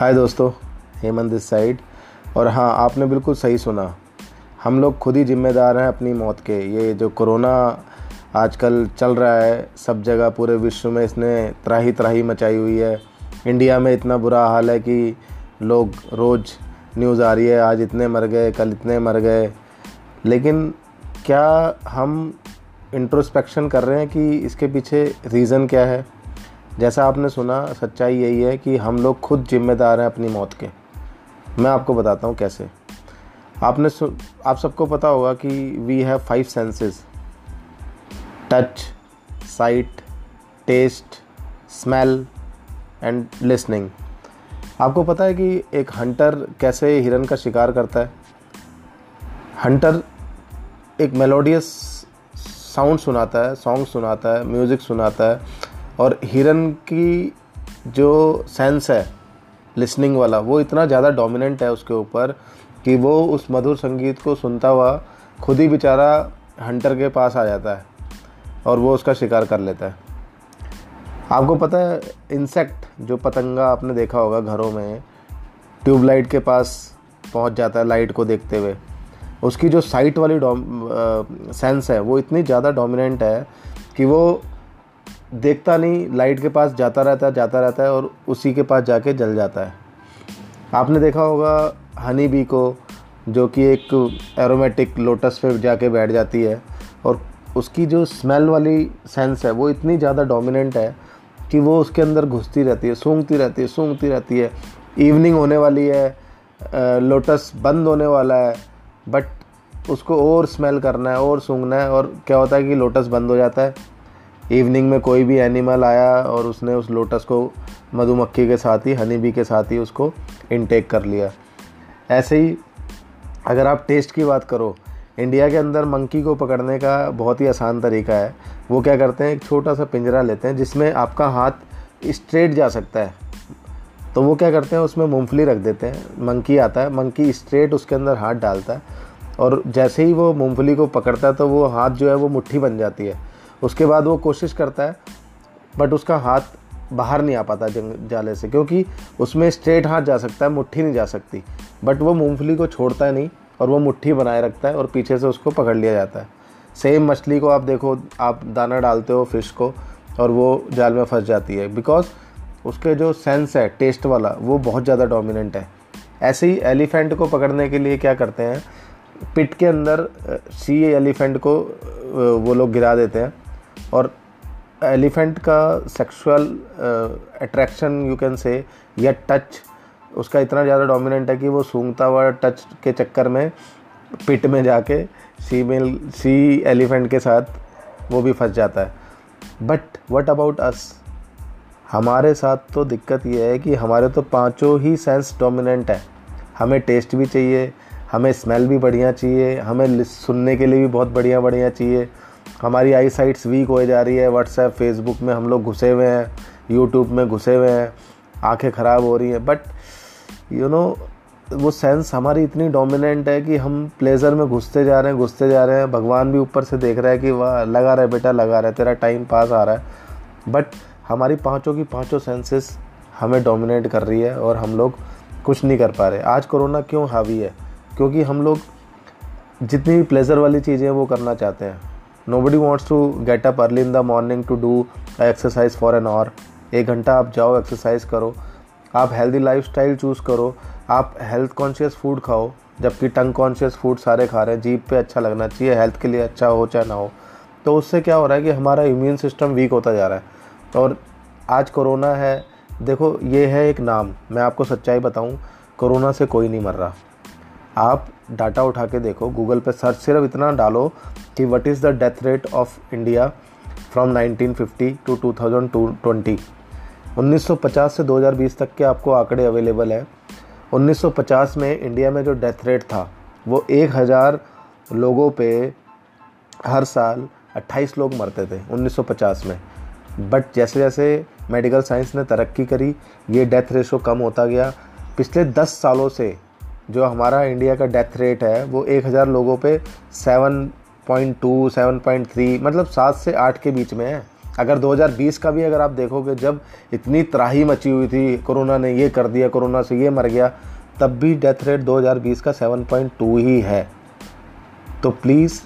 हाय दोस्तों, Hemant this side. और हाँ आपने बिल्कुल सही सुना। हम लोग खुद ही जिम्मेदार हैं अपनी मौत के। ये जो कोरोना आजकल चल रहा है, सब जगह पूरे विश्व में इसने त्राही त्राही मचाई हुई है। इंडिया में इतना बुरा हाल है कि लोग रोज़ न्यूज़ आ रही है, आज इतने मर गए, कल इतने मर गए। लेकिन क्या हम इंट्रोस्पेक्शन कर रहे हैं कि इसके पीछे रीज़न क्या है? जैसा आपने सुना, सच्चाई यही है कि हम लोग खुद जिम्मेदार हैं अपनी मौत के। मैं आपको बताता हूँ कैसे। आपने आप सबको पता होगा कि we have five senses touch sight taste smell and listening आपको पता है कि एक हंटर कैसे हिरन का शिकार करता है? हंटर एक मेलोडियस साउंड सुनाता है सॉन्ग सुनाता है म्यूज़िक सुनाता है। और हिरन की जो सेंस है लिसनिंग वाला, वो इतना ज़्यादा डोमिनेंट है उसके ऊपर कि वो उस मधुर संगीत को सुनता हुआ खुद ही बेचारा हंटर के पास आ जाता है और वो उसका शिकार कर लेता है। आपको पता है इंसेक्ट जो पतंगा आपने देखा होगा घरों में, ट्यूबलाइट के पास पहुँच जाता है लाइट को देखते हुए। उसकी जो साइट वाली सेंस है, वो इतनी ज़्यादा डोमिनेंट है कि वो देखता नहीं लाइट के पास जाता रहता है, जाता रहता है और उसी के पास जाके जल जाता है। आपने देखा होगा हनी बी को, जो कि एक एरोमेटिक लोटस पे जाके बैठ जाती है और उसकी जो स्मेल वाली सेंस है, वो इतनी ज़्यादा डोमिनेंट है कि वो उसके अंदर घुसती रहती है, सूंघती रहती है, सूंघती रहती है। इवनिंग होने वाली है लोटस बंद होने वाला है बट उसको और स्मेल करना है, और सूंघना है और क्या होता है कि लोटस बंद हो जाता है। इवनिंग में कोई भी एनिमल आया और उसने उस लोटस को मधुमक्खी के साथ ही हनी बी के साथ ही उसको इनटेक कर लिया। ऐसे ही अगर आप टेस्ट की बात करो इंडिया के अंदर मंकी को पकड़ने का बहुत ही आसान तरीका है। वो क्या करते हैं, एक छोटा सा पिंजरा लेते हैं जिसमें आपका हाथ स्ट्रेट जा सकता है। तो वो क्या करते हैं, उसमें मूंगफली रख देते हैं। मंकी आता है मंकी स्ट्रेट उसके अंदर हाथ डालता है और जैसे ही वो मूंगफली को पकड़ता है तो वो हाथ जो है वो मुट्ठी बन जाती है। उसके बाद वो कोशिश करता है बट उसका हाथ बाहर नहीं आ पाता जंग, जाले से, क्योंकि उसमें स्ट्रेट हाथ जा सकता है, मुट्ठी नहीं जा सकती। बट वो मूंगफली को छोड़ता है नहीं और वो मुट्ठी बनाए रखता है और पीछे से उसको पकड़ लिया जाता है। सेम मछली को आप देखो, आप दाना डालते हो फ़िश को और वो जाल में फंस जाती है बिकॉज़ उसके जो सेंस है टेस्ट वाला, वो बहुत ज़्यादा डोमिनेंट है। ऐसे ही एलिफेंट को पकड़ने के लिए क्या करते हैं पिट के अंदर सी एलिफेंट को वो लोग गिरा देते हैं। और एलिफेंट का sexual attraction you can say या टच उसका इतना ज़्यादा डोमिनेंट है कि वो सूंघता हुआ टच के चक्कर में पिट में जाके सी मेल सी एलिफेंट के साथ वो भी फंस जाता है। बट वट अबाउट अस हमारे साथ तो दिक्कत ये है कि हमारे तो पाँचों ही सेंस डोमिनेंट है। हमें टेस्ट भी चाहिए, हमें स्मेल भी बढ़िया चाहिए, हमें सुनने के लिए भी बहुत बढ़िया बढ़िया चाहिए। हमारी आई साइट्स वीक हो जा रही है। व्हाट्सएप फेसबुक में हम लोग घुसे हुए हैं यूट्यूब में घुसे हुए हैं, आँखें ख़राब हो रही हैं। बट यू नो वो सेंस हमारी इतनी डोमिनेंट है कि हम प्लेजर में घुसते जा रहे हैं, घुसते जा रहे हैं। भगवान भी ऊपर से देख रहा है कि वाह, लगा रहा है बेटा, लगा रहा है, तेरा टाइम पास आ रहा है। बट हमारी पाँचों की पाँचों सेंसेस हमें डोमिनेट कर रही है और हम लोग कुछ नहीं कर पा रहे। आज कोरोना क्यों हावी है? क्योंकि हम लोग जितनी भी प्लेजर वाली चीज़ें हैं, वो करना चाहते हैं। Nobody wants to get up early in the morning to do exercise for an hour एक घंटा आप जाओ एक्सरसाइज करो। आप हेल्दी लाइफ स्टाइल चूज़ करो। आप हेल्थ कॉन्शियस फ़ूड खाओ, जबकि टंग कॉन्शियस फ़ूड सारे खा रहे हैं। जीप पे अच्छा लगना चाहिए हेल्थ के लिए अच्छा हो चाहे ना हो। तो उससे क्या हो रहा है कि हमारा इम्यून सिस्टम वीक होता जा रहा है। और आज कोरोना है, देखो, ये है एक नाम। मैं आपको सच्चाई बताऊँ, कोरोना से कोई नहीं मर रहा। आप डाटा उठा के देखो गूगल पे सर्च सिर्फ़ इतना डालो कि what is the death rate of India from 1950 to 2020 1950 से 2020 तक के आपको आंकड़े अवेलेबल हैं। 1950 में इंडिया में जो डेथ रेट था, वो 1000 लोगों पे हर साल 28 लोग मरते थे 1950 में। बट जैसे जैसे मेडिकल साइंस ने तरक्की करी, ये डेथ रेशो कम होता गया। पिछले 10 सालों से जो हमारा इंडिया का डेथ रेट है, वो 1000 लोगों पे 7.2 7.3 मतलब सात से आठ के बीच में है। अगर 2020 का भी अगर आप देखोगे, जब इतनी त्राही मची हुई थी, कोरोना ने ये कर दिया, कोरोना से ये मर गया, तब भी डेथ रेट 2020 का 7.2 ही है। तो प्लीज़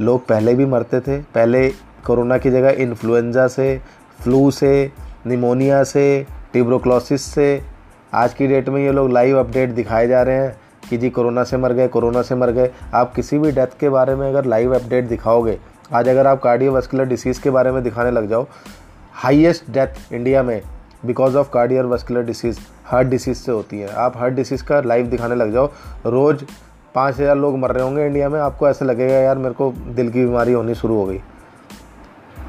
लोग पहले भी मरते थे, पहले कोरोना की जगह इन्फ्लुएंजा से फ्लू से निमोनिया से टिब्रोक्लोसिस से आज की डेट में ये लोग लाइव अपडेट दिखाए जा रहे हैं कि जी कोरोना से मर गए, कोरोना से मर गए। आप किसी भी डेथ के बारे में अगर लाइव अपडेट दिखाओगे, आज अगर आप कार्डियोवास्कुलर डिसीज़ के बारे में दिखाने लग जाओ हाईएस्ट डेथ इंडिया में because of cardiovascular disease heart disease से होती है। आप हार्ट डिसीज़ का लाइव दिखाने लग जाओ। रोज़ पाँच हज़ार लोग मर रहे होंगे इंडिया में। आपको ऐसा लगेगा, यार, मेरे को दिल की बीमारी होनी शुरू हो गई।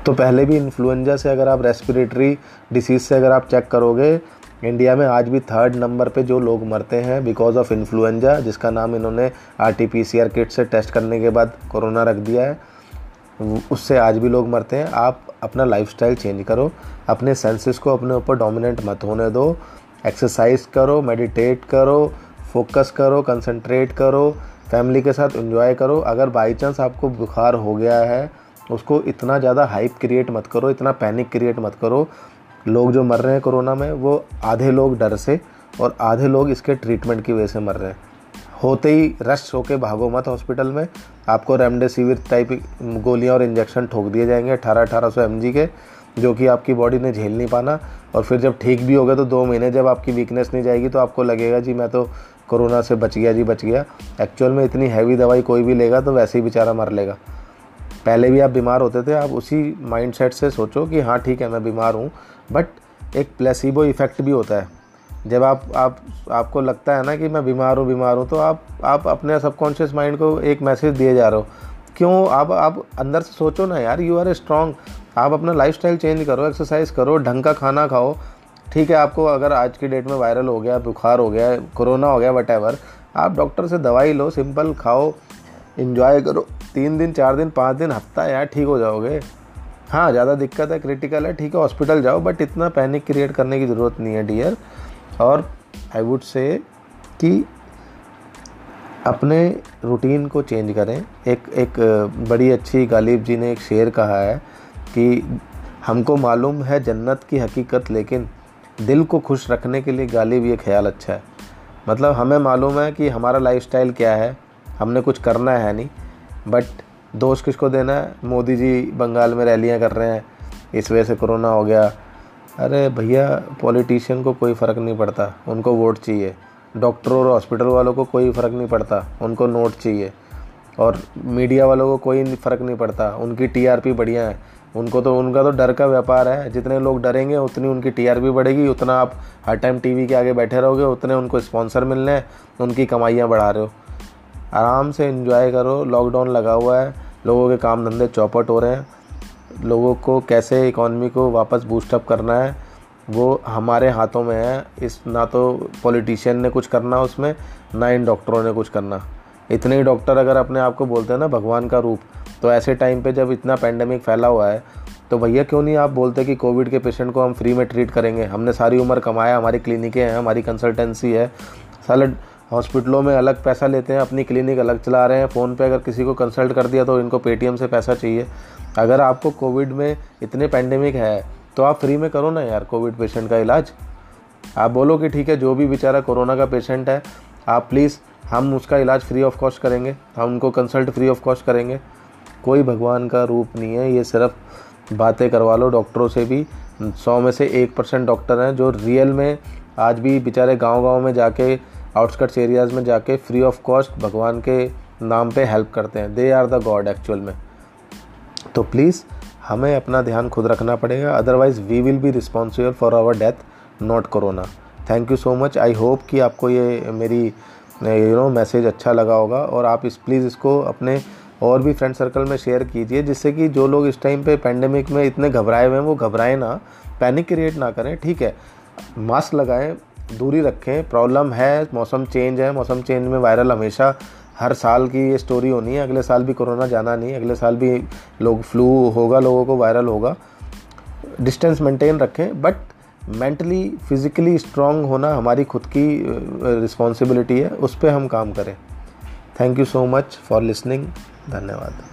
तो पहले भी इन्फ्लुएंजा से अगर आप रेस्पिरेटरी डिसीज़ से अगर आप चेक करोगे इंडिया में आज भी थर्ड नंबर पे जो लोग मरते हैं बिकॉज़ ऑफ़ इन्फ्लुएंजा जिसका नाम इन्होंने R T P C R kit से टेस्ट करने के बाद कोरोना रख दिया है, उससे आज भी लोग मरते हैं। आप अपना लाइफस्टाइल चेंज करो, अपने सेंसेस को अपने ऊपर डोमिनेंट मत होने दो। एक्सरसाइज करो मेडिटेट करो फोकस करो कंसंट्रेट करो फैमिली के साथ एंजॉय करो। अगर बाई चांस आपको बुखार हो गया है, उसको इतना ज़्यादा हाइप क्रिएट मत करो, इतना पैनिक क्रिएट मत करो। लोग जो मर रहे हैं कोरोना में, वो आधे लोग डर से और आधे लोग इसके ट्रीटमेंट की वजह से मर रहे हैं। होते ही रश होके भागो मत हॉस्पिटल में। आपको रेमडेसिविर टाइप गोलियाँ और इंजेक्शन ठोक दिए जाएँगे अठारह अठारह सौ एमजी के, जो कि आपकी बॉडी ने झेल नहीं पाना। और फिर जब ठीक भी हो गया तो दो महीने जब आपकी वीकनेस नहीं जाएगी तो आपको लगेगा, जी, मैं तो कोरोना से बच गया, जी, बच गया। एक्चुअल में इतनी हैवी दवाई कोई भी लेगा तो वैसे ही बेचारा मर लेगा। पहले भी आप बीमार होते थे, आप उसी माइंडसेट से सोचो कि हाँ ठीक है, मैं बीमार हूँ। बट एक प्लेसिबो इफ़ेक्ट भी होता है। जब आप आप, आपको लगता है ना कि मैं बीमार हूँ बीमार हूँ तो आप आप अपने सबकॉन्शियस माइंड को एक मैसेज दिए जा रहे हो। क्यों? आप आप अंदर से सोचो ना यार यू आर ए स्ट्रॉन्ग आप अपना लाइफ चेंज करो एक्सरसाइज करो, ढंग का खाना खाओ। ठीक है, आपको अगर आज की डेट में वायरल हो गया, बुखार हो गया कोरोना हो गया वट आप डॉक्टर से दवाई लो सिंपल खाओ इन्जॉय करो। तीन दिन, चार दिन, पाँच दिन, हफ़्ता यार ठीक हो जाओगे। हाँ ज़्यादा दिक्कत है क्रिटिकल है, ठीक है हॉस्पिटल जाओ बट इतना पैनिक क्रिएट करने की ज़रूरत नहीं है डियर और आई वुड से कि अपने रूटीन को चेंज करें। एक एक बड़ी अच्छी गालिब जी ने एक शेर कहा है कि हमको मालूम है जन्नत की हकीकत, लेकिन दिल को खुश रखने के लिए गालिब ये ख्याल अच्छा है। मतलब हमें मालूम है कि हमारा लाइफस्टाइल क्या है, हमने कुछ करना है नहीं बट दोष किसको देना है? मोदी जी बंगाल में रैलियाँ कर रहे हैं। इस वजह से कोरोना हो गया। अरे भैया, पॉलिटिशियन को कोई फ़र्क नहीं पड़ता। उनको वोट चाहिए। डॉक्टरों और हॉस्पिटल वालों को कोई फ़र्क नहीं पड़ता। उनको नोट चाहिए। और मीडिया वालों को कोई फ़र्क नहीं पड़ता। उनकी टीआरपी बढ़िया है। उनको तो उनका तो डर का व्यापार है। जितने लोग डरेंगे, उतनी उनकी टीआरपी बढ़ेगी। उतना आप हर टाइम टीवी के आगे बैठे रहोगे, उतने उनको स्पॉन्सर मिलने हैं। उनकी कमाइयाँ बढ़ा रहे हो। आराम से इन्जॉय करो। लॉकडाउन लगा हुआ है। लोगों के काम धंधे चौपट हो रहे हैं। लोगों को कैसे इकॉनमी को वापस बूस्टअप करना है, वो हमारे हाथों में है। इस ना तो पॉलिटिशियन ने कुछ करना, उसमें ना इन डॉक्टरों ने कुछ करना। इतने ही डॉक्टर अगर अपने आप को बोलते हैं ना, भगवान का रूप तो ऐसे टाइम पे जब इतना पेंडेमिक फैला हुआ है तो भैया क्यों नहीं आप बोलते कि कोविड के पेशेंट को हम फ्री में ट्रीट करेंगे? हमने सारी उम्र कमाया, हमारी क्लिनिकें हैं, हमारी कंसल्टेंसी है। साले हॉस्पिटलों में अलग पैसा लेते हैं, अपनी क्लिनिक अलग चला रहे हैं। फ़ोन पे अगर किसी को कंसल्ट कर दिया तो इनको पेटीएम से पैसा चाहिए। अगर आपको कोविड में इतने पैंडेमिक है तो आप फ्री में करो ना यार कोविड पेशेंट का इलाज। आप बोलो कि ठीक है, जो भी बेचारा कोरोना का पेशेंट है, आप प्लीज़ हम उसका इलाज फ्री ऑफ़ कॉस्ट करेंगे। हम उनको कंसल्ट फ्री ऑफ़ कॉस्ट करेंगे। कोई भगवान का रूप नहीं है, ये सिर्फ़ बातें करवा लो डॉक्टरों से भी। सौ में से एक परसेंट डॉक्टर हैं जो रियल में आज भी बेचारे गाँव गाँव में जाके आउटस्कट्स एरियाज़ में जाके फ्री ऑफ़ कॉस्ट भगवान के नाम पे हेल्प करते हैं। They are the god actual में। तो प्लीज़ हमें अपना ध्यान खुद रखना पड़ेगा। Otherwise we will be responsible for our death not corona thank you so much I hope कि आपको ये मेरी, यू नो मैसेज अच्छा लगा होगा। और आप इस प्लीज़ इसको अपने और भी फ्रेंड सर्कल में शेयर कीजिए, जिससे कि जो लोग इस टाइम पे पेंडेमिक में इतने घबराए हुए हैं, वो घबराएँ ना। पैनिक क्रिएट ना करें, ठीक है? मास्क लगाएँ दूरी रखें। प्रॉब्लम है, मौसम चेंज है। मौसम चेंज में वायरल हमेशा हर साल की ये स्टोरी होनी है। अगले साल भी कोरोना जाना नहीं अगले साल भी लोग फ्लू होगा, लोगों को वायरल होगा। डिस्टेंस मेंटेन रखें। बट मेंटली फिज़िकली स्ट्रांग होना हमारी खुद की रिस्पॉन्सिबिलिटी है। उस पर हम काम करें। Thank you so much for listening धन्यवाद।